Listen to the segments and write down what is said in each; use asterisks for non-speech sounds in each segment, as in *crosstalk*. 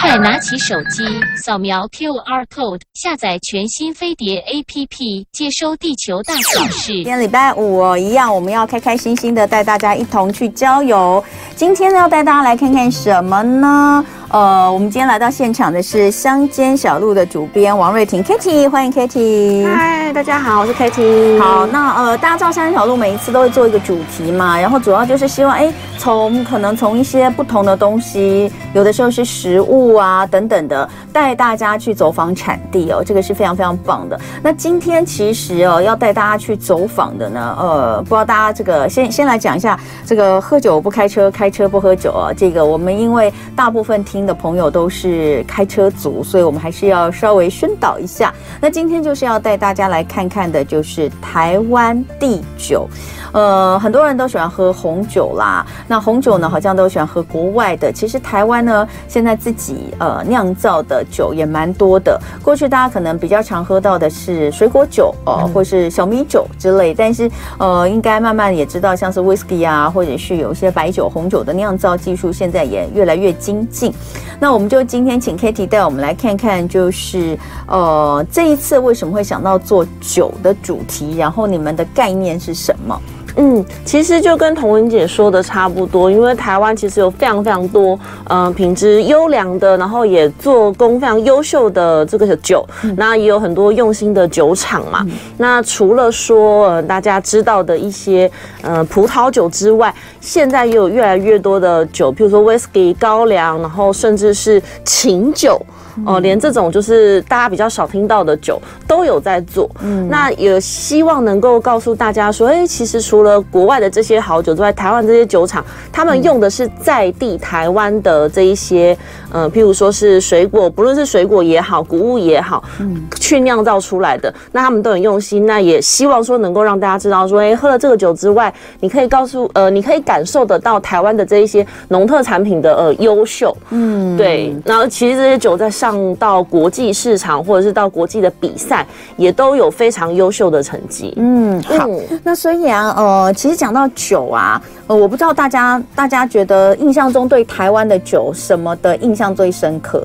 快拿起手机，扫描 QR code，下载全新飞碟 APP，接收地球大小事。今天礼拜五，一样，我们要开开心心的带大家一同去郊游。今天，要带大家来看看什么呢？呃，我们今天来到现场的是乡间小路的主编王瑞婷 Kitty，欢迎 Kitty。嗨，大家好，我是 Kitty。好，那呃，大家知道乡间小路每一次都会做一个主题嘛，然后主要就是希望哎，从可能从一些不同的东西，有的时候是食物啊等等的，带大家去走访产地哦，这个是非常非常棒的。那今天其实哦，要带大家去走访的呢，呃，不知道大家这个先先来讲一下这个喝酒不开车，开车不喝酒啊，这个我们因为大部分听。的朋友都是开车族，所以我们还是要稍微宣导一下。那今天就是要带大家来看看的，就是台湾地酒。呃，很多人都喜欢喝红酒啦。那红酒呢，好像都喜欢喝国外的。其实台湾呢，现在自己呃酿造的酒也蛮多的。过去大家可能比较常喝到的是水果酒哦、呃，或是小米酒之类。但是呃，应该慢慢也知道，像是 whisky 啊，或者是有一些白酒、红酒的酿造技术，现在也越来越精进。那我们就今天请 Kitty 带我们来看看，就是呃，这一次为什么会想到做酒的主题？然后你们的概念是什么？嗯，其实就跟童文姐说的差不多，因为台湾其实有非常非常多，呃，品质优良的，然后也做工非常优秀的这个酒，嗯、那也有很多用心的酒厂嘛。嗯、那除了说、呃、大家知道的一些呃葡萄酒之外，现在也有越来越多的酒，譬如说 whisky 高粱，然后甚至是琴酒。哦，连这种就是大家比较少听到的酒都有在做，嗯，那也希望能够告诉大家说，哎，其实除了国外的这些好酒之外，台湾这些酒厂他们用的是在地台湾的这一些，呃，譬如说是水果，不论是水果也好，谷物也好，嗯，去酿造出来的，那他们都很用心，那也希望说能够让大家知道说，哎，喝了这个酒之外，你可以告诉，呃，你可以感受得到台湾的这一些农特产品的呃优秀，嗯，对，然后其实这些酒在上。到国际市场，或者是到国际的比赛，也都有非常优秀的成绩。嗯，好。嗯、那所以啊，呃，其实讲到酒啊，呃，我不知道大家大家觉得印象中对台湾的酒什么的印象最深刻？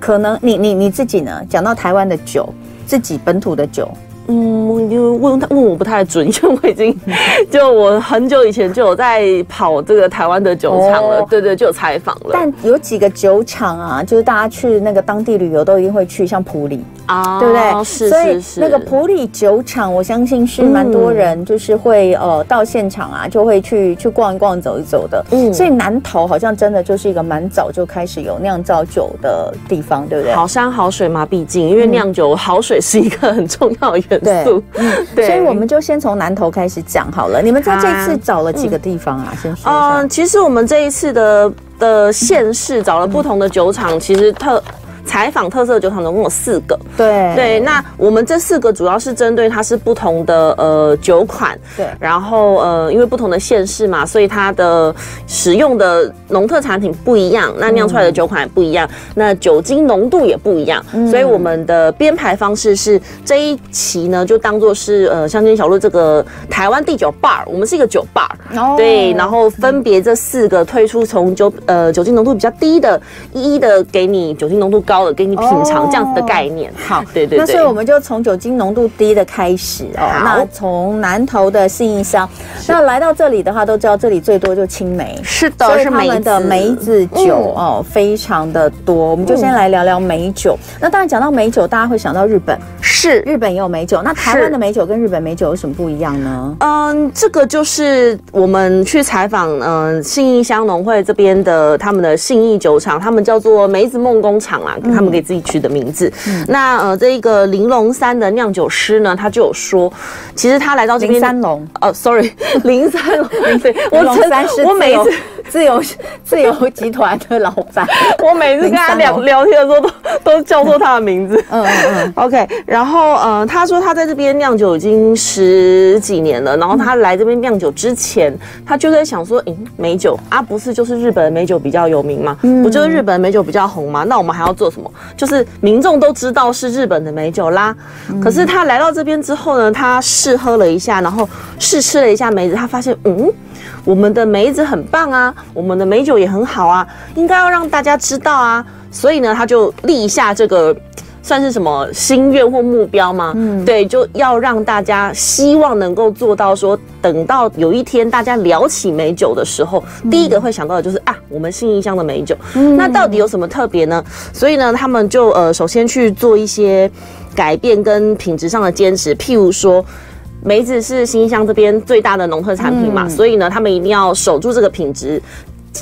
可能你你你自己呢？讲到台湾的酒，自己本土的酒。嗯，因为问他问我不太准，因为我已经 *laughs* 就我很久以前就有在跑这个台湾的酒厂了，哦、对对，就有采访了。但有几个酒厂啊，就是大家去那个当地旅游都一定会去，像普里啊，对不对？是，所以那个普里酒厂，我相信是蛮多人就是会、嗯、呃到现场啊，就会去去逛一逛、走一走的。嗯，所以南投好像真的就是一个蛮早就开始有酿造酒的地方，对不对？好山好水嘛，毕竟因为酿酒好水是一个很重要的。对，嗯，*laughs* 对，所以我们就先从南投开始讲好了。你们在这次找了几个地方啊？嗯、先说一下。嗯，其实我们这一次的的县市找了不同的酒厂，其实特。采访特色酒厂总共有四个，对。对，那我们这四个主要是针对它是不同的呃酒款，对，然后呃因为不同的县市嘛，所以它的使用的农特产品不一样，那酿出来的酒款也不一样，嗯、那酒精浓度也不一样，嗯、所以我们的编排方式是这一期呢就当做是呃乡间小路这个台湾第九 bar，我们是一个酒 bar，哦，对，然后分别这四个推出从酒呃酒精浓度比较低的，一一的给你酒精浓度高。高了给你品尝这样子的概念，好，对对对。那所以我们就从酒精浓度低的开始哦。那从南投的信义乡，那来到这里的话，都知道这里最多就青梅，是的，所以他们的梅子酒哦非常的多。我们就先来聊聊梅酒。那当然讲到梅酒，大家会想到日本，是日本也有梅酒。那台湾的梅酒跟日本梅酒有什么不一样呢？嗯，这个就是我们去采访嗯信义乡农会这边的他们的信义酒厂，他们叫做梅子梦工厂啊。他们给自己取的名字。嗯、那呃，这一个玲珑山的酿酒师呢，他就有说，其实他来到这边，林三龙，哦，sorry，*laughs* 林三龙，对，我龙三是我每一次自由 *laughs* 自由集团的老板，*laughs* 我每次跟他聊聊天的时候都 *laughs* 都叫错他的名字。嗯嗯嗯，OK。然后呃，他说他在这边酿酒已经十几年了，然后他来这边酿酒之前，他就在想说，嗯，美酒啊，不是就是日本的梅酒比较有名吗？嗯、不就是日本的梅酒比较红吗？那我们还要做什么？就是民众都知道是日本的美酒啦，嗯、可是他来到这边之后呢，他试喝了一下，然后试吃了一下梅子，他发现，嗯，我们的梅子很棒啊，我们的美酒也很好啊，应该要让大家知道啊。所以呢，他就立下这个。算是什么心愿或目标吗？嗯，对，就要让大家希望能够做到说，等到有一天大家聊起美酒的时候，嗯、第一个会想到的就是啊，我们信义乡的美酒。嗯，那到底有什么特别呢？所以呢，他们就呃，首先去做一些改变跟品质上的坚持，譬如说，梅子是信义乡这边最大的农特产品嘛，嗯、所以呢，他们一定要守住这个品质。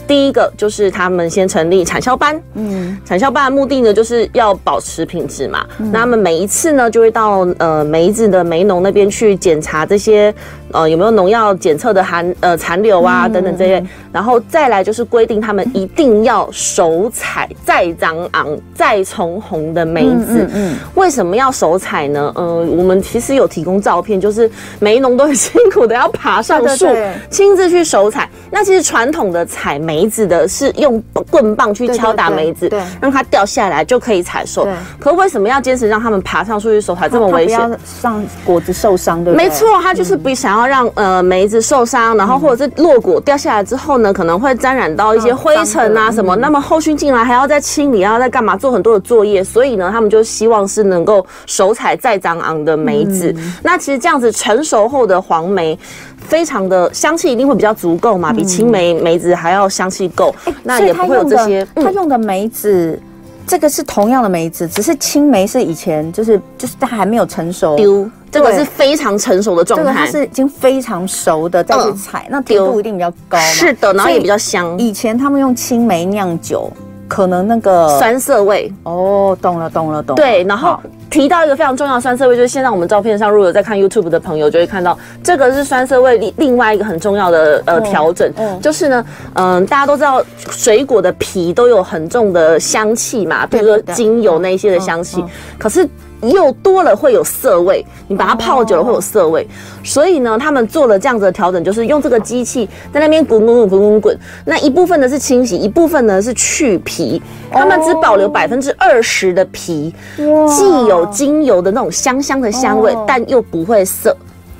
第一个就是他们先成立产销班，嗯，产销班的目的呢，就是要保持品质嘛。嗯、那他们每一次呢，就会到呃梅子的梅农那边去检查这些呃有没有农药检测的含呃残留啊等等这些，嗯、然后再来就是规定他们一定要手采再张昂再重红的梅子。嗯，为什么要手采呢？呃，我们其实有提供照片，就是梅农都很辛苦的要爬上树，亲自去手采。那其实传统的采梅子的是用棍棒去敲打梅子，对，让它掉下来就可以采收。对，可为什么要坚持让他们爬上树去手采这么危险？让果子受伤，对不对？没错，他就是不想要让呃梅子受伤，然后或者是落果掉下来之后呢，可能会沾染到一些灰尘啊什么。那么后续进来还要再清理，要再干嘛？做很多的作业，所以呢，他们就希望是能够手采再长昂的梅子。那其实这样子成熟后的黄梅。非常的香气一定会比较足够嘛，比青梅梅子还要香气够，欸、那也不会有这些。他用的梅子，嗯、这个是同样的梅子，只是青梅是以前就是就是它还没有成熟丢，这个是非常成熟的状态，这个它是已经非常熟的再去采，嗯、那甜度一定比较高。是的，然后也比较香。以前他们用青梅酿酒，可能那个酸涩味哦，懂了懂了懂了。对，然后。提到一个非常重要的酸涩味，就是现在我们照片上，如果有在看 YouTube 的朋友就会看到，这个是酸涩味另另外一个很重要的呃调整，嗯，就是呢，嗯、呃，大家都知道水果的皮都有很重的香气嘛，比如说精油那些的香气，可是。又多了会有涩味，你把它泡久了会有涩味，所以呢，他们做了这样子的调整，就是用这个机器在那边滚滚滚滚。滚滚，那一部分呢是清洗，一部分呢是去皮，他们只保留百分之二十的皮，既有精油的那种香香的香味，但又不会涩。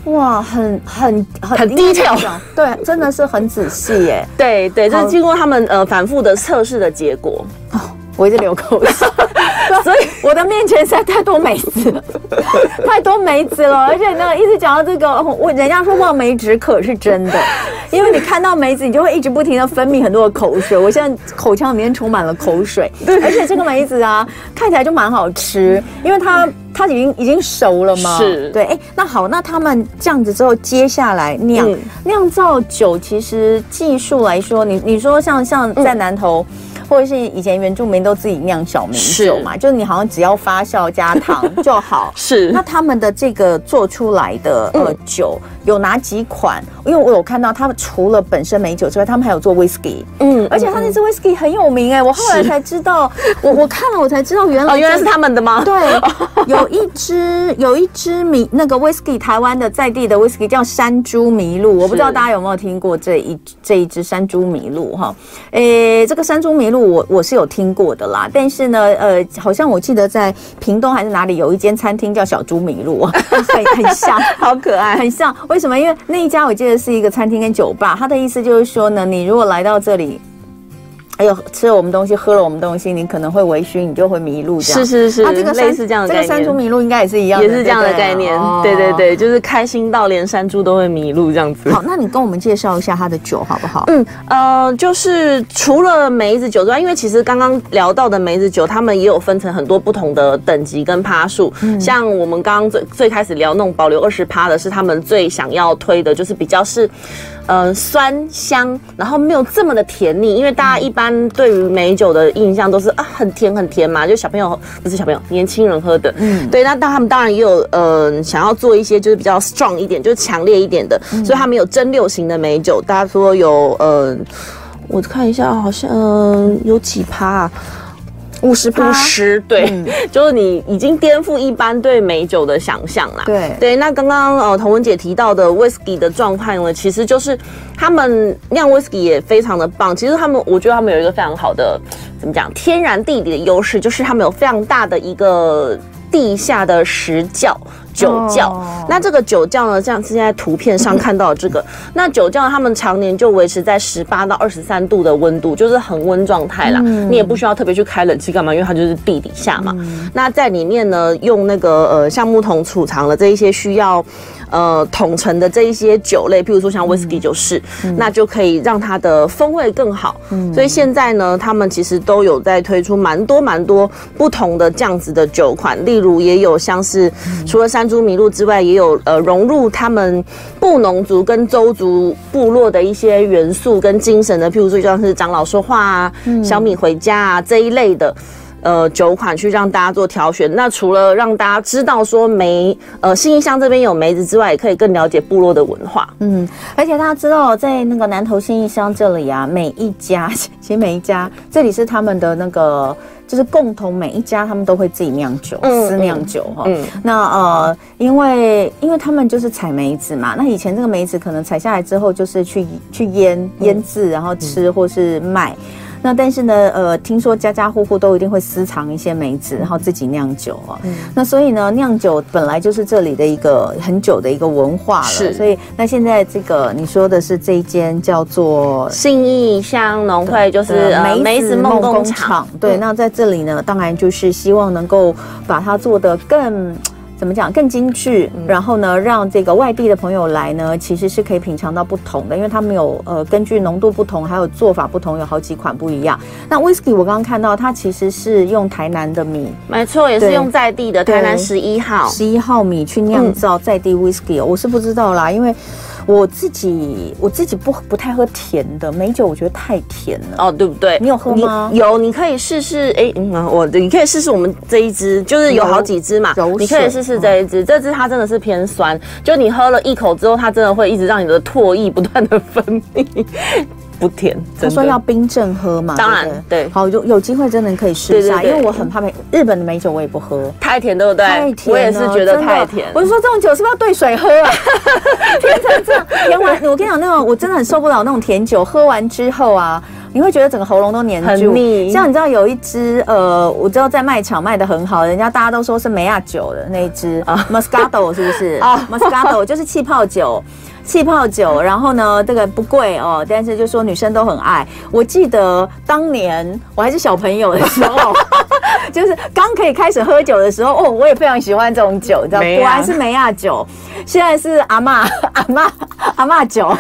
哇，很很很很 detail，对，真的是很仔细耶。*laughs* 对对，这是经过他们呃反复的测试的结果。哦，我一直流口水。*laughs* 所以我的面前实在太多梅子了，太多梅子了，*laughs* 而且呢，一直讲到这个，我人家说望梅止渴是真的，因为你看到梅子，你就会一直不停的分泌很多的口水。我现在口腔里面充满了口水，而且这个梅子啊，看起来就蛮好吃，因为它它已经已经熟了嘛。是，对，哎，那好，那他们这样子之后，接下来酿酿造酒，其实技术来说，你你说像像在南投。或者是以前原住民都自己酿小米酒嘛，是就是你好像只要发酵加糖 *laughs* 就好。是，那他们的这个做出来的呃酒有哪几款？因为我有看到他们除了本身美酒之外，他们还有做 whisky。嗯，而且他那支 whisky 很有名哎、欸，我后来才知道，我我看了我才知道原来、哦、原来是他们的吗？对，*laughs* 有一支有一支米那个 whisky 台湾的在地的 whisky 叫山猪麋鹿，我不知道大家有没有听过这一这一支山猪麋鹿哈？诶、欸，这个山猪麋鹿。我我是有听过的啦，但是呢，呃，好像我记得在屏东还是哪里有一间餐厅叫小猪麋鹿，*laughs* 很很像，好可爱，很像。为什么？因为那一家我记得是一个餐厅跟酒吧，他的意思就是说呢，你如果来到这里。还有吃了我们东西，喝了我们东西，你可能会微醺，你就会迷路。这样是是是，啊，这个类似这样的概念。这个山猪迷路应该也是一样的，也是这样的概念。对对对，就是开心到连山猪都会迷路这样子。好，那你跟我们介绍一下它的酒好不好？嗯呃，就是除了梅子酒之外，因为其实刚刚聊到的梅子酒，他们也有分成很多不同的等级跟趴数。嗯，像我们刚刚最最开始聊那种保留二十趴的，是他们最想要推的，就是比较是。呃，酸香，然后没有这么的甜腻，因为大家一般对于美酒的印象都是啊，很甜很甜嘛，就小朋友不是小朋友，年轻人喝的，嗯，对，那但他们当然也有呃，想要做一些就是比较 strong 一点，就是强烈一点的，嗯、所以他们有蒸馏型的美酒，大家说有呃，我看一下，好像、呃、有几趴、啊。五十趴，五十对，嗯、*laughs* 就是你已经颠覆一般对美酒的想象啦。对对，那刚刚呃童文姐提到的 whisky 的状况呢，其实就是他们酿 whisky 也非常的棒。其实他们，我觉得他们有一个非常好的怎么讲，天然地理的优势，就是他们有非常大的一个地下的石窖。酒窖。哦、那这个酒窖呢，像现在图片上看到的这个，*laughs* 那酒窖他们常年就维持在十八到二十三度的温度，就是恒温状态啦。嗯、你也不需要特别去开冷气干嘛，因为它就是地底下嘛。嗯、那在里面呢，用那个呃橡木桶储藏了这一些需要。呃，桶陈的这一些酒类，譬如说像威士忌就是，嗯、那就可以让它的风味更好。嗯，所以现在呢，他们其实都有在推出蛮多蛮多不同的这样子的酒款，例如也有像是除了山猪麋鹿之外，也有呃融入他们布农族跟邹族部落的一些元素跟精神的，譬如说像是长老说话啊、嗯、小米回家啊这一类的。呃，酒款去让大家做挑选。那除了让大家知道说梅，呃，新义乡这边有梅子之外，也可以更了解部落的文化。嗯，而且大家知道，在那个南投新义乡这里啊，每一家 *laughs* 其实每一家这里是他们的那个，就是共同每一家他们都会自己酿酒，私酿酒哈。嗯，那呃，因为因为他们就是采梅子嘛，那以前这个梅子可能采下来之后，就是去去腌腌制，然后吃或是卖。那但是呢，呃，听说家家户户都一定会私藏一些梅子，然后自己酿酒啊。嗯、那所以呢，酿酒本来就是这里的一个很久的一个文化了。是。所以那现在这个你说的是这一间叫做信义乡农会，就是梅子梦工厂。对。那在这里呢，当然就是希望能够把它做得更。怎么讲更精致？然后呢，让这个外地的朋友来呢，其实是可以品尝到不同的，因为他们有呃根据浓度不同，还有做法不同，有好几款不一样。那 whisky 我刚刚看到它其实是用台南的米，没错，也是用在地的台南十一号十一号米去酿造在地 whisky，我是不知道啦，因为。我自己我自己不不太喝甜的美酒，我觉得太甜了哦，对不对？你有喝吗？有，你可以试试。哎、欸，嗯，我你可以试试我们这一支，就是有好几支嘛，你可以试试这一支。这支它真的是偏酸，就你喝了一口之后，它真的会一直让你的唾液不断的分泌。不甜，他说要冰镇喝嘛，当然对，好有有机会真的可以试一下，因为我很怕美日本的美酒我也不喝，太甜对不对？太甜，我也是觉得太甜。我是说这种酒是不是要兑水喝啊？*laughs* 甜成这样，甜完我跟你讲，那种我真的很受不了那种甜酒，喝完之后啊，你会觉得整个喉咙都黏住，像你知道有一支呃，我知道在卖场卖的很好，人家大家都说是梅亚酒的那一支啊，Moscato 是不是？*laughs* 啊？Moscato 就是气泡酒。气泡酒，然后呢，这个不贵哦，但是就说女生都很爱。我记得当年我还是小朋友的时候，*laughs* 就是刚可以开始喝酒的时候，哦，我也非常喜欢这种酒，你知道，果然是梅亚酒。现在是阿嬷 *laughs* 阿嬷阿嬷酒，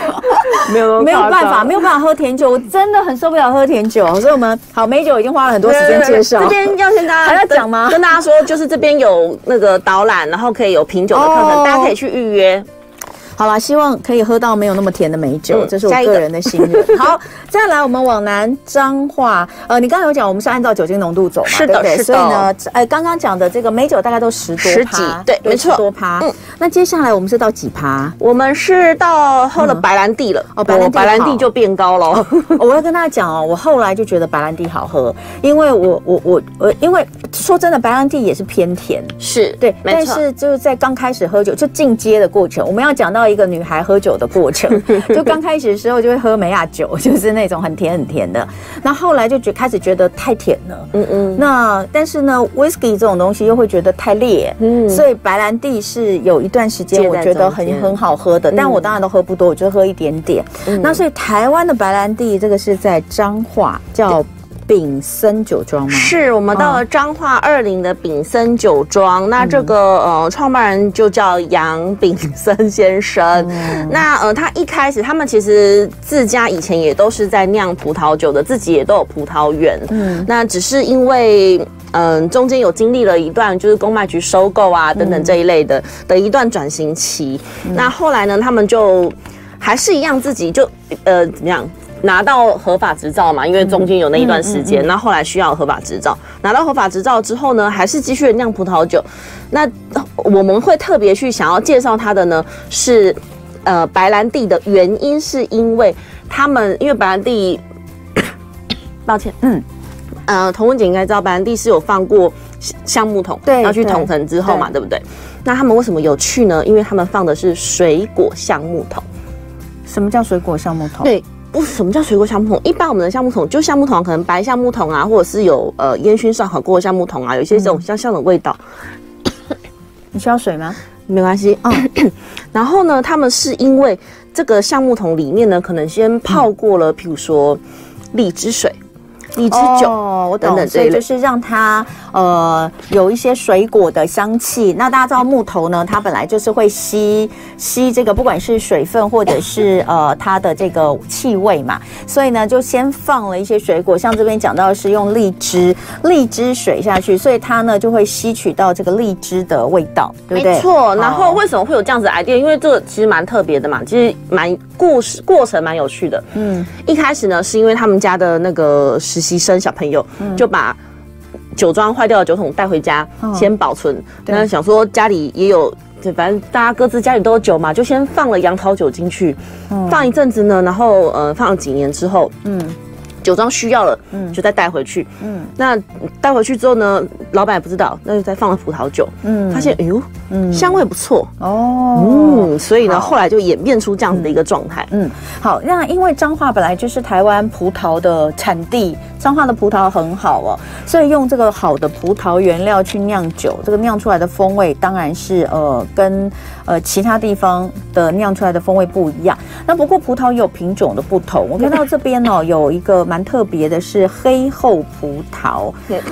没有没有办法，没有办法喝甜酒，我真的很受不了喝甜酒。所以我们好梅酒已经花了很多时间介绍，这边要先大家 *laughs* 还要讲吗？跟大家说，就是这边有那个导览，然后可以有品酒的课程，哦、大家可以去预约。好了，希望可以喝到没有那么甜的美酒，嗯、这是我个人的心愿。*laughs* 好，再来我们往南彰化。呃，你刚刚有讲，我们是按照酒精浓度走嘛？是的，对对是的。所以呢，呃，刚刚讲的这个美酒大概都十多，十几，对，没错，多趴。嗯，那接下来我们是到几趴？我们是到喝了白兰地了。嗯、哦，白兰地，白兰地就变高了。哦、我要跟大家讲哦，*laughs* 我后来就觉得白兰地好喝，因为我我我我，因为说真的，白兰地也是偏甜，是对，但是就是在刚开始喝酒就进阶的过程，我们要讲到。一个女孩喝酒的过程，*laughs* 就刚开始的时候就会喝梅亚酒，*laughs* 就是那种很甜很甜的。那后来就觉开始觉得太甜了，嗯嗯。那但是呢，whisky 这种东西又会觉得太烈，嗯。所以白兰地是有一段时间我觉得很很好喝的，但我当然都喝不多，我就喝一点点。那所以台湾的白兰地这个是在彰化叫。炳森酒庄吗？是我们到了彰化二林的丙森酒庄。哦、那这个呃，创办人就叫杨丙森先生。嗯、那呃，他一开始他们其实自家以前也都是在酿葡萄酒的，自己也都有葡萄园。嗯，那只是因为嗯、呃，中间有经历了一段就是公卖局收购啊等等这一类的、嗯、的一段转型期。嗯、那后来呢，他们就还是一样自己就呃怎么样？拿到合法执照嘛，因为中间有那一段时间，那、嗯嗯嗯、后来需要合法执照。拿到合法执照之后呢，还是继续酿葡萄酒。那我们会特别去想要介绍它的呢，是呃白兰地的原因，是因为他们因为白兰地，*coughs* 抱歉，嗯，呃，童文姐应该知道，白兰地是有放过橡木桶，对，要去桶陈之后嘛，对，对不对？那他们为什么有趣呢？因为他们放的是水果橡木桶。什么叫水果橡木桶？对。不，什么叫水果橡木桶？一般我们的橡木桶就橡木桶，可能白橡木桶啊，或者是有呃烟熏烧烤过的橡木桶啊，有一些这种香香的味道。你需要水吗？没关系。嗯，*coughs* 然后呢，他们是因为这个橡木桶里面呢，可能先泡过了，譬如说荔枝水。荔枝酒，哦，我懂，所以就是让它呃有一些水果的香气。那大家知道木头呢，它本来就是会吸吸这个不管是水分或者是呃它的这个气味嘛，所以呢就先放了一些水果，像这边讲到是用荔枝荔枝水下去，所以它呢就会吸取到这个荔枝的味道，对不对？没错。然后为什么会有这样子的 idea？因为这个其实蛮特别的嘛，其实蛮故事过程蛮有趣的。嗯，一开始呢是因为他们家的那个实习生小朋友就把酒庄坏掉的酒桶带回家，先保存。那想说家里也有，反正大家各自家里都有酒嘛，就先放了杨桃酒进去，放一阵子呢，然后呃放了几年之后，嗯。酒庄需要了，嗯，就再带回去，嗯，那带回去之后呢，老板也不知道，那就再放了葡萄酒，嗯，发现哎呦，嗯，香味不错，哦，嗯，所以呢，后来就演变出这样子的一个状态，嗯，好，那因为彰化本来就是台湾葡萄的产地，彰化的葡萄很好哦，所以用这个好的葡萄原料去酿酒，这个酿出来的风味当然是呃跟呃其他地方的酿出来的风味不一样。那不过葡萄也有品种的不同，我看到这边哦有一个。蛮特别的是黑厚葡萄，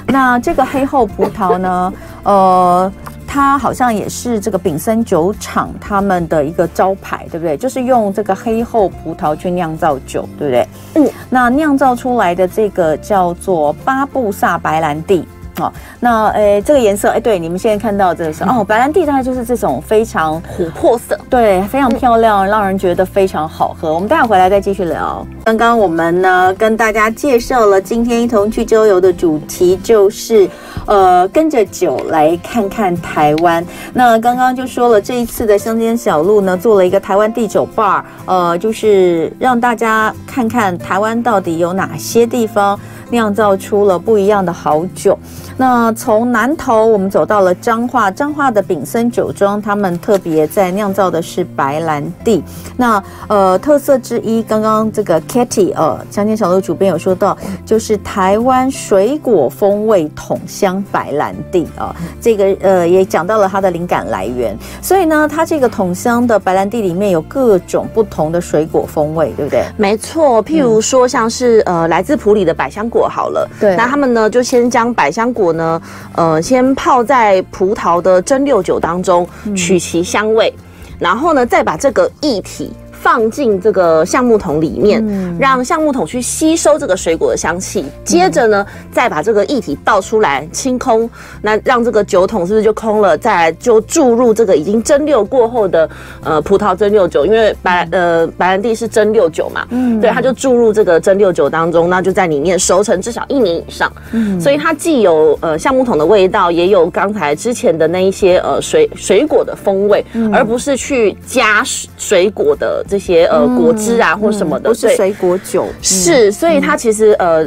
那这个黑厚葡萄呢，呃，它好像也是这个丙森酒厂他们的一个招牌，对不对？就是用这个黑后葡萄去酿造酒，对不对？嗯，那酿造出来的这个叫做巴布萨白兰地。哦，那诶，这个颜色诶，对，你们现在看到这个是哦，白兰地大概就是这种非常琥珀色，对，非常漂亮，让人觉得非常好喝。我们待会回来再继续聊。刚刚我们呢跟大家介绍了今天一同去周游的主题，就是呃跟着酒来看看台湾。那刚刚就说了，这一次的乡间小路呢做了一个台湾地酒 bar，呃，就是让大家看看台湾到底有哪些地方。酿造出了不一样的好酒。那从南投我们走到了彰化，彰化的炳森酒庄，他们特别在酿造的是白兰地。那呃特色之一，刚刚这个 Kitty 呃乡间小路主编有说到，就是台湾水果风味桶香白兰地啊、这个呃也讲到了它的灵感来源。所以呢，它这个桶香的白兰地里面有各种不同的水果风味，对不对？没错，譬如说像是呃来自埔里的百香果。好了，对，那他们呢就先将百香果呢，呃，先泡在葡萄的蒸馏酒当中，取其香味，嗯、然后呢再把这个液体。放进这个橡木桶里面，嗯、让橡木桶去吸收这个水果的香气。接着呢，嗯、再把这个液体倒出来清空，那让这个酒桶是不是就空了？再来就注入这个已经蒸馏过后的呃葡萄蒸馏酒，因为白呃白兰地是蒸馏酒嘛，嗯，对，它就注入这个蒸馏酒当中，那就在里面熟成至少一年以上。嗯，所以它既有呃橡木桶的味道，也有刚才之前的那一些呃水水果的风味，嗯、而不是去加水果的。这些呃果汁啊或什么的，都是水果酒，是，所以它其实呃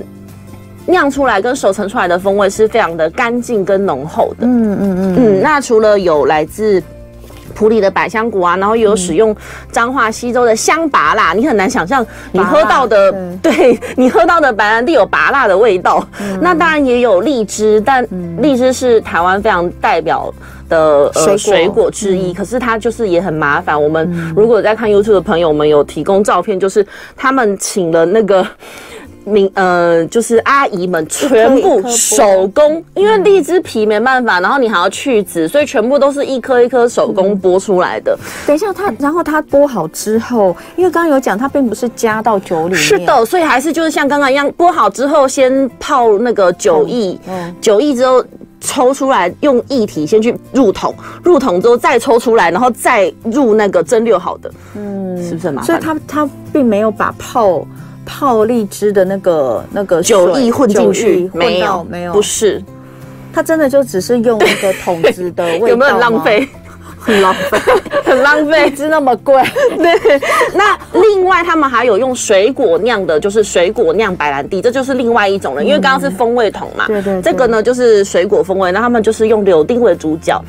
酿出来跟熟成出来的风味是非常的干净跟浓厚的。嗯嗯嗯嗯。那除了有来自埔里的百香果啊，然后有使用彰化西州的香拔辣，你很难想象你喝到的，对 *laughs* 你喝到的白兰地有拔辣的味道。那当然也有荔枝，但荔枝是台湾非常代表。的呃水果之一，可是它就是也很麻烦。我们如果在看 YouTube 的朋友们有提供照片，就是他们请了那个民呃，就是阿姨们全部手工，因为荔枝皮没办法，然后你还要去籽，所以全部都是一颗一颗手工剥出来的。等一下，它然后它剥好之后，因为刚刚有讲，它并不是加到酒里面，是的，所以还是就是像刚刚一样，剥好之后先泡那个酒液，嗯，酒液之后。抽出来，用液体先去入桶，入桶之后再抽出来，然后再入那个蒸馏好的，嗯，是不是很麻烦？所以它它并没有把泡泡荔枝的那个那个酒液混进去，没有没有，不是，它真的就只是用那个桶子的味道，*laughs* 有没有很浪费？很浪费，*laughs* 很浪费，一只那么贵。*laughs* 对，那另外他们还有用水果酿的，就是水果酿白兰地，这就是另外一种了。因为刚刚是风味桶嘛，对对，这个呢就是水果风味，那他们就是用柳丁为主角。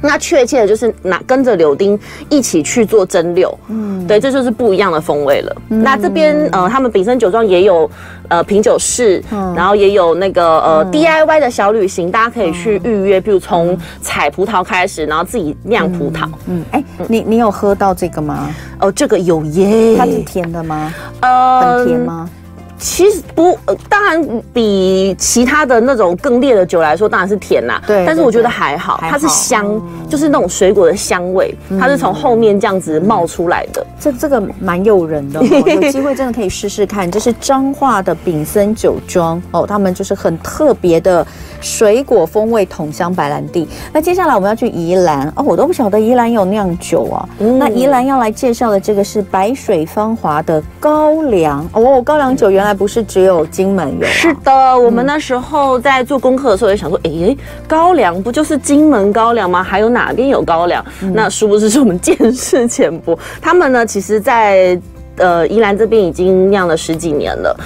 那确切的就是拿跟着柳丁一起去做蒸馏，嗯，对，这就是不一样的风味了。嗯、那这边呃，他们炳生酒庄也有呃品酒室，嗯、然后也有那个呃、嗯、DIY 的小旅行，大家可以去预约，比如从采葡萄开始，然后自己酿葡萄。嗯，哎、你你有喝到这个吗？哦，这个有耶，它是甜的吗？呃，很甜吗？其实不，呃，当然比其他的那种更烈的酒来说，当然是甜啦。对，但是我觉得还好，还好，它是香，嗯、就是那种水果的香味，它是从后面这样子冒出来的。这这个蛮诱人的、哦，*laughs* 有机会真的可以试试看。这是彰化的丙森酒庄哦，他们就是很特别的水果风味桶香白兰地。那接下来我们要去宜兰哦，我都不晓得宜兰有酿酒啊。嗯、那宜兰要来介绍的这个是白水芳华的高粱哦，高粱酒原来。不是只有金门有、啊，是的，我们那时候在做功课的时候也想说，哎、欸，高粱不就是金门高粱吗？还有哪边有高粱？嗯、那殊不知是我们见识浅薄。*laughs* 他们呢，其实在，呃宜兰这边已经酿了十几年了。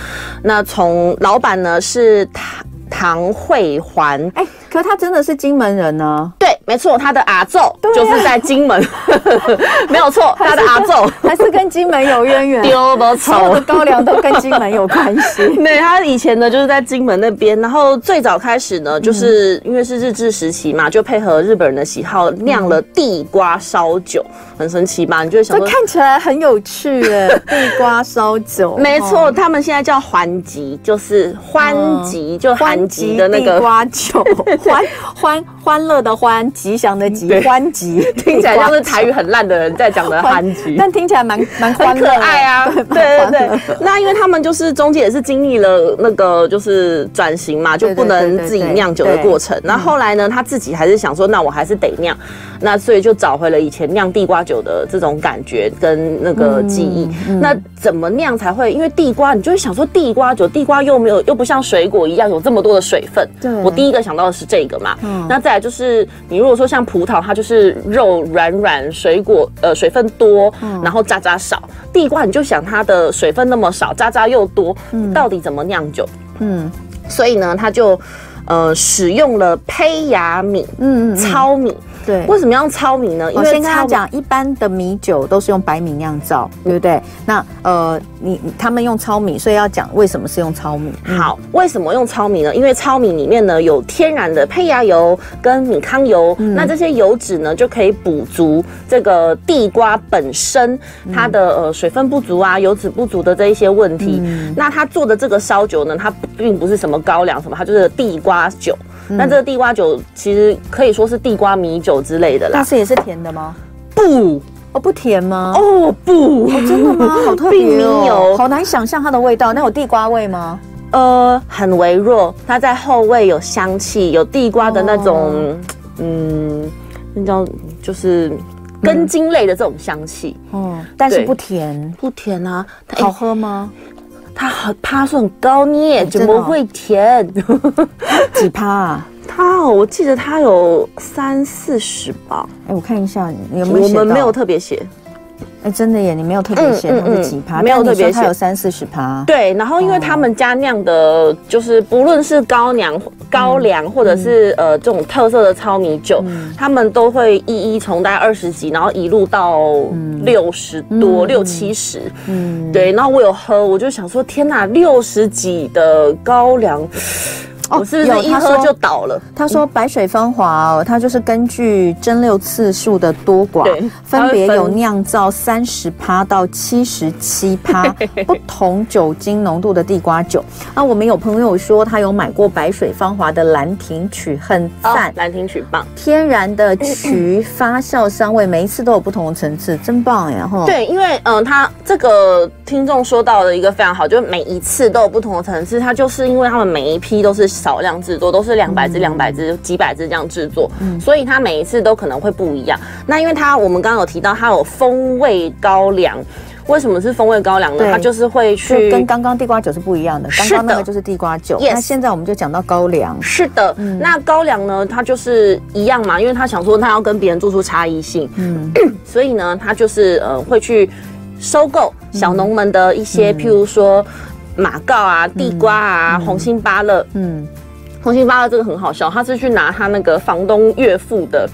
那从老板呢是唐唐慧环，哎、欸，可他真的是金门人呢？对。没错，他的阿祖就是在金门，*laughs* 没有错，他的阿奏 *laughs* 还是跟金门有渊源。*laughs* 丢不丑，高粱都跟金门有关系。对，他以前呢就是在金门那边，然后最早开始呢，就是因为是日治时期嘛，就配合日本人的喜好酿了地瓜烧酒，很神奇吧？你就会想看起来很有趣耶，地瓜烧酒。没错，他们现在叫欢吉，就是欢吉，就韩吉的那个地瓜酒，欢欢欢乐的欢。吉祥的吉，欢吉 *laughs* 听起来像是台语很烂的人在讲的 *laughs* 欢吉，但听起来蛮蛮可爱啊！*laughs* 对对对，那因为他们就是中间也是经历了那个就是转型嘛，就不能自己酿酒的过程。那后来呢，他自己还是想说，那我还是得酿，那所以就找回了以前酿地瓜酒的这种感觉跟那个记忆。那怎么酿才会？因为地瓜，你就会想说地瓜酒，地瓜又没有又不像水果一样有这么多的水分。对，我第一个想到的是这个嘛。嗯，那再来就是你。如果说像葡萄，它就是肉软软，水果呃水分多，然后渣渣少。地瓜你就想它的水分那么少，渣渣又多，到底怎么酿酒？嗯，所以呢，它就呃使用了胚芽米，嗯，糙米。对，为什么要用糙米呢？因为我先跟他讲，一般的米酒都是用白米酿造，对不对？那呃，你他们用糙米，所以要讲为什么是用糙米。好，为什么用糙米呢？因为糙米里面呢有天然的胚芽油跟米糠油，嗯、那这些油脂呢就可以补足这个地瓜本身它的呃水分不足啊、油脂不足的这一些问题。嗯、那他做的这个烧酒呢，它并不是什么高粱什么，它就是地瓜酒。那这个地瓜酒其实可以说是地瓜米酒之类的啦。但是也是甜的吗？不，哦不甜吗？哦不，哦真的吗？*laughs* 好特别哦，好难想象它的味道。那有地瓜味吗？呃，很微弱。它在后味有香气，有地瓜的那种，嗯，那叫就是根茎类的这种香气。哦，但是不甜，不甜啊。好喝吗？它很趴数很高捏，怎么会甜？*laughs* 几趴啊？它，我记得它有三四十吧。哎，我看一下，你有没有？我们没有特别写。哎，真的耶，你没有特别写它是几趴，没有特别写，它有三四十趴。对，然后因为他们家酿的，就是不论是高粱、高粱，或者是呃这种特色的糙米酒，他们都会一一从大概二十几，然后一路到六十多、六七十。嗯，对。然后我有喝，我就想说，天哪，六十几的高粱。我是不是一喝就倒了？他说白水芳华哦，它就是根据蒸馏次数的多寡，分别有酿造三十趴到七十七趴不同酒精浓度的地瓜酒。啊我们有朋友说他有买过白水芳华的兰亭曲，很赞，兰亭曲棒，天然的曲发酵香味，每一次都有不同的层次，真棒呀！哈，对，因为嗯，他这个听众说到的一个非常好，就是每一次都有不同的层次，它就是因为他们每一批都是。少量制作都是两百支、两百支、几百支这样制作，嗯、所以它每一次都可能会不一样。那因为它我们刚刚有提到它有风味高粱，为什么是风味高粱呢？它就是会去跟刚刚地瓜酒是不一样的，刚刚那个就是地瓜酒。那现在我们就讲到高粱，是的。嗯、那高粱呢，它就是一样嘛，因为他想说他要跟别人做出差异性，嗯，*clears throat* 所以呢，他就是呃会去收购小农们的一些，嗯、譬如说。马告啊，地瓜啊，嗯、红心芭乐，嗯，红心芭乐这个很好笑，他是去拿他那个房东岳父的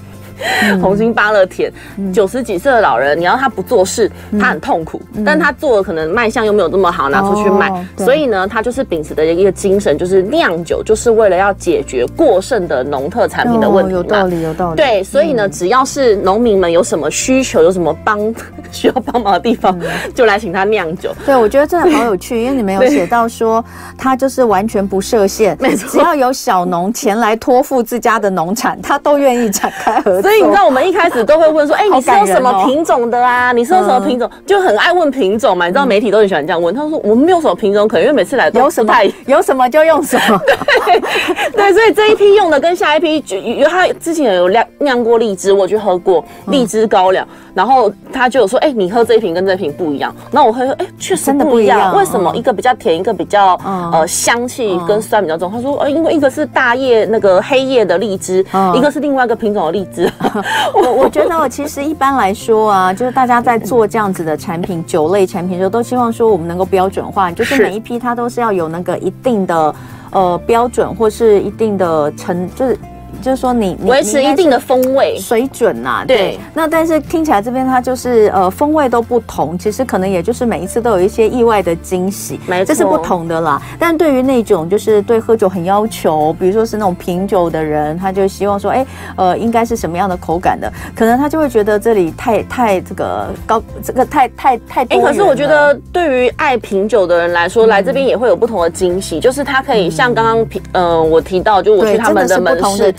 *laughs* 红心芭乐甜，九十几岁的老人，你要他不做事，他很痛苦，但他做的可能卖相又没有这么好，拿出去卖，所以呢，他就是秉持的一个精神，就是酿酒就是为了要解决过剩的农特产品的问题嘛。有道理，有道理。对，所以呢，只要是农民们有什么需求，有什么帮 *laughs* 需要帮忙的地方，就来请他酿酒。对，我觉得真的好有趣，因为你没有写到说他就是完全不设限，没错，只要有小农前来托付自家的农产，他都愿意展开合作。所以你知道，我们一开始都会问说，哎，你是用什么品种的啊？你是用什么品种？就很爱问品种嘛。你知道媒体都很喜欢这样问。他说我们没有什么品种，可能因为每次来都有什么有什么就用什么。对 *laughs* 对，所以这一批用的跟下一批，因为他之前有酿酿过荔枝，我去喝过荔枝高粱，然后他就有说，哎，你喝这一瓶跟这一瓶不一样。那我会说，哎，确实不一样。为什么一个比较甜，一个比较呃香气跟酸比较重？他说，呃，因为一个是大叶那个黑叶的荔枝，一个是另外一个品种的荔枝。*laughs* 我我觉得，其实一般来说啊，就是大家在做这样子的产品，酒类产品的时候，都希望说我们能够标准化，就是每一批它都是要有那个一定的呃标准或是一定的成就是。就是说你，你维持一定的风味水准呐，对。那但是听起来这边它就是呃风味都不同，其实可能也就是每一次都有一些意外的惊喜，没错，这是不同的啦。但对于那种就是对喝酒很要求，比如说是那种品酒的人，他就希望说，哎，呃，应该是什么样的口感的，可能他就会觉得这里太太这个高，这个太太太多。哎，可是我觉得对于爱品酒的人来说，来这边也会有不同的惊喜，就是他可以像刚刚品，嗯，我提到，就我去他们的门市。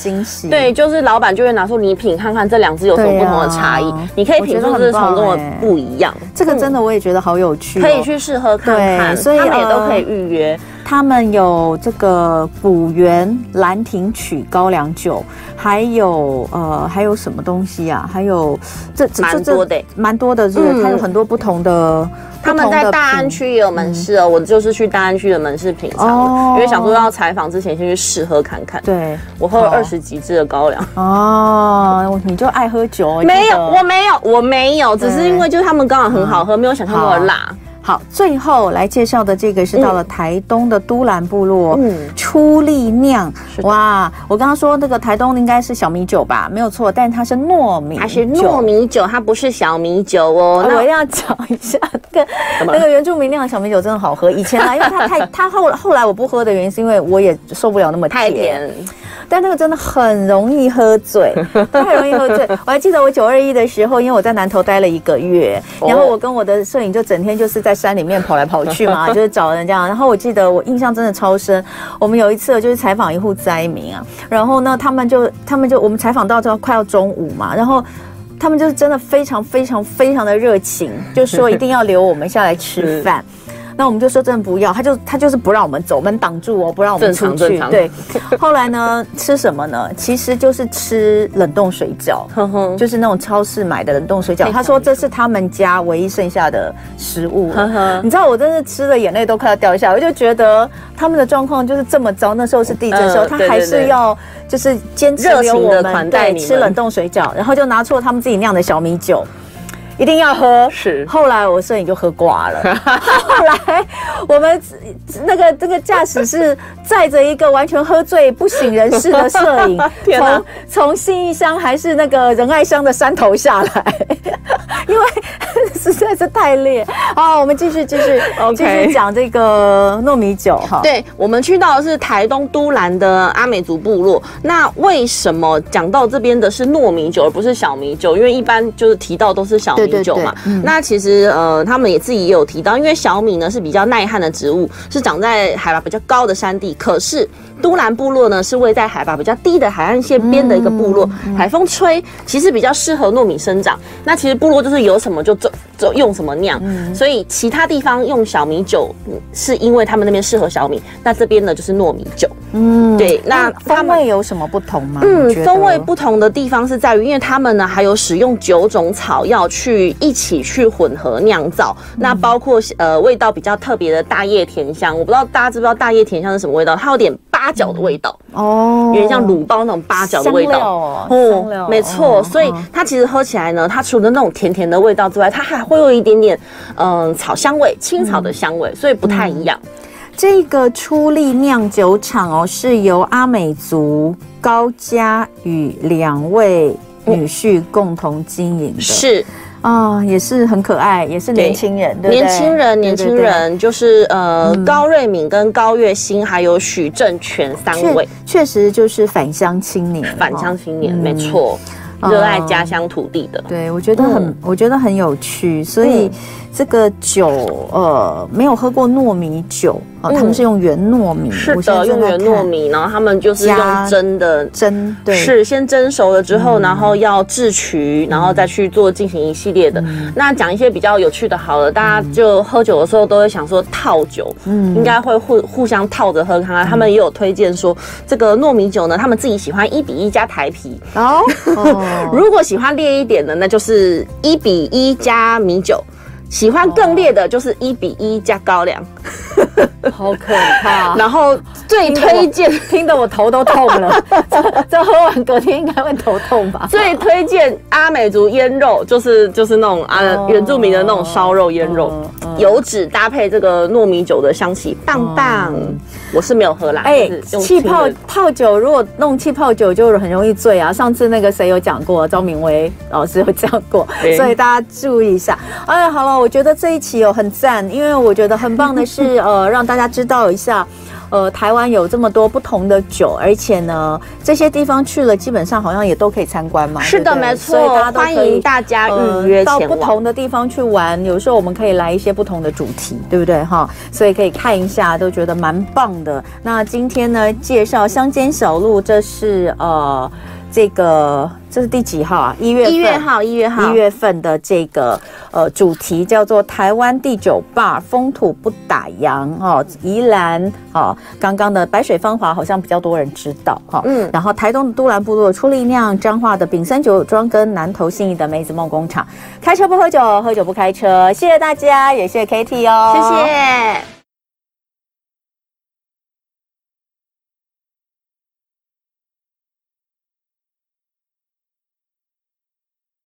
对，就是老板就会拿出礼品看看这两只有什么不同的差异，你可以品出这是从中的不一样。这个真的我也觉得好有趣，可以去试喝看看。所以他们也都可以预约。他们有这个古源兰亭曲高粱酒，还有呃还有什么东西啊？还有这蛮多的，蛮多的，是它有很多不同的。他们在大安区也有门市哦，我就是去大安区的门市品尝，因为想说要采访之前先去试喝看看。对，我喝了二十几支的高粱。哦，你就爱喝酒？没有，我没有，我没有，只是因为就是他们刚好很好喝，没有想象那么辣。好，最后来介绍的这个是到了台东的都兰部落，嗯，初力酿，哇，我刚刚说那个台东应该是小米酒吧，没有错，但它是糯米，它是糯米酒，它不是小米酒哦。那我要讲一下，那个那个原住民酿的小米酒真的好喝，以前啊，因为它太，*laughs* 它后后来我不喝的原因是因为我也受不了那么太甜。但那个真的很容易喝醉，*laughs* 太容易喝醉。我还记得我九二一的时候，因为我在南投待了一个月，然后我跟我的摄影就整天就是在山里面跑来跑去嘛，*laughs* 就是找人这样。然后我记得我印象真的超深，我们有一次就是采访一户灾民啊，然后呢，他们就他们就我们采访到之后快要中午嘛，然后他们就是真的非常非常非常的热情，就说一定要留我们下来吃饭。那我们就说真的不要，他就他就是不让我们走，门挡住哦，不让我们出去。对，后来呢，吃什么呢？其实就是吃冷冻水饺，就是那种超市买的冷冻水饺。他说这是他们家唯一剩下的食物。你知道我真是吃的眼泪都快要掉下来，我就觉得他们的状况就是这么糟。那时候是地震的时候，他还是要就是坚持留我们对吃冷冻水饺，然后就拿出了他们自己酿的小米酒。一定要喝，是。后来我摄影就喝挂了。*laughs* 后来我们那个这个驾驶是载着一个完全喝醉不省人事的摄影，*laughs* 从从信义乡还是那个仁爱乡的山头下来，*laughs* 因为实在是太烈。好，我们继续继续继续讲这个糯米酒哈。对，我们去到的是台东都兰的阿美族部落。那为什么讲到这边的是糯米酒而不是小米酒？因为一般就是提到都是小米。酒嘛，那其实呃，他们也自己也有提到，因为小米呢是比较耐旱的植物，是长在海拔比较高的山地。可是都兰部落呢是位在海拔比较低的海岸线边的一个部落，海风吹，其实比较适合糯米生长。那其实部落就是有什么就种就用什么酿，所以其他地方用小米酒是因为他们那边适合小米，那这边呢就是糯米酒。嗯，对，那风味有什么不同吗？嗯，风味不同的地方是在于，因为他们呢还有使用九种草药去一起去混合酿造，那包括呃味道比较特别的大叶甜香，我不知道大家知不知道大叶甜香是什么味道？它有点八角的味道哦，有点像卤包那种八角的味道。哦，没错，所以它其实喝起来呢，它除了那种甜甜的味道之外，它还会有一点点嗯草香味、青草的香味，所以不太一样。这个初力酿酒厂哦，是由阿美族高家与两位女婿共同经营的，是。啊、哦，也是很可爱，也是年轻人，年轻人，年轻人就是呃、嗯，高瑞敏跟高月新还有许正全三位，确实就是返乡青年，返乡青年，嗯、没错，热爱家乡土地的，对，我觉得很，嗯、我觉得很有趣，所以。嗯。这个酒，呃，没有喝过糯米酒啊，他们是用原糯米，是的，用原糯米，然后他们就是用蒸的蒸，对，是先蒸熟了之后，然后要制曲，然后再去做进行一系列的。那讲一些比较有趣的，好了，大家就喝酒的时候都会想说套酒，嗯，应该会互互相套着喝看看。他们也有推荐说，这个糯米酒呢，他们自己喜欢一比一加台啤哦，*laughs* 如果喜欢烈一点的，那就是一比一加米酒。喜欢更烈的，就是一比一加高粱，*laughs* 好可怕。*laughs* 然后最推荐，听得我头都痛了。*laughs* 这喝完隔天应该会头痛吧？最推荐阿美族腌肉，就是就是那种啊原住民的那种烧肉腌肉，油脂搭配这个糯米酒的香气，棒棒。我是没有喝啦。哎，气泡泡酒如果弄气泡酒就很容易醉啊。上次那个谁有讲过，张明威老师有讲过，*laughs* 所以大家注意一下。哎，好了。我觉得这一期有很赞，因为我觉得很棒的是，*laughs* 呃，让大家知道一下，呃，台湾有这么多不同的酒，而且呢，这些地方去了，基本上好像也都可以参观嘛。是的，没错，所以大家都欢迎大家预约、呃、到不同的地方去玩。有时候我们可以来一些不同的主题，对不对？哈，所以可以看一下，都觉得蛮棒的。那今天呢，介绍乡间小路，这是呃。这个这是第几号啊？一月，一月号，一月号，一月份的这个呃主题叫做台湾第九坝，风土不打烊哦。宜兰哦，刚刚的白水芳华好像比较多人知道哈。嗯，然后台东的都兰部落出力酿，彰化的丙森酒庄跟南投信义的梅子梦工厂，开车不喝酒，喝酒不开车。谢谢大家，也谢谢 Katie 哦，谢谢。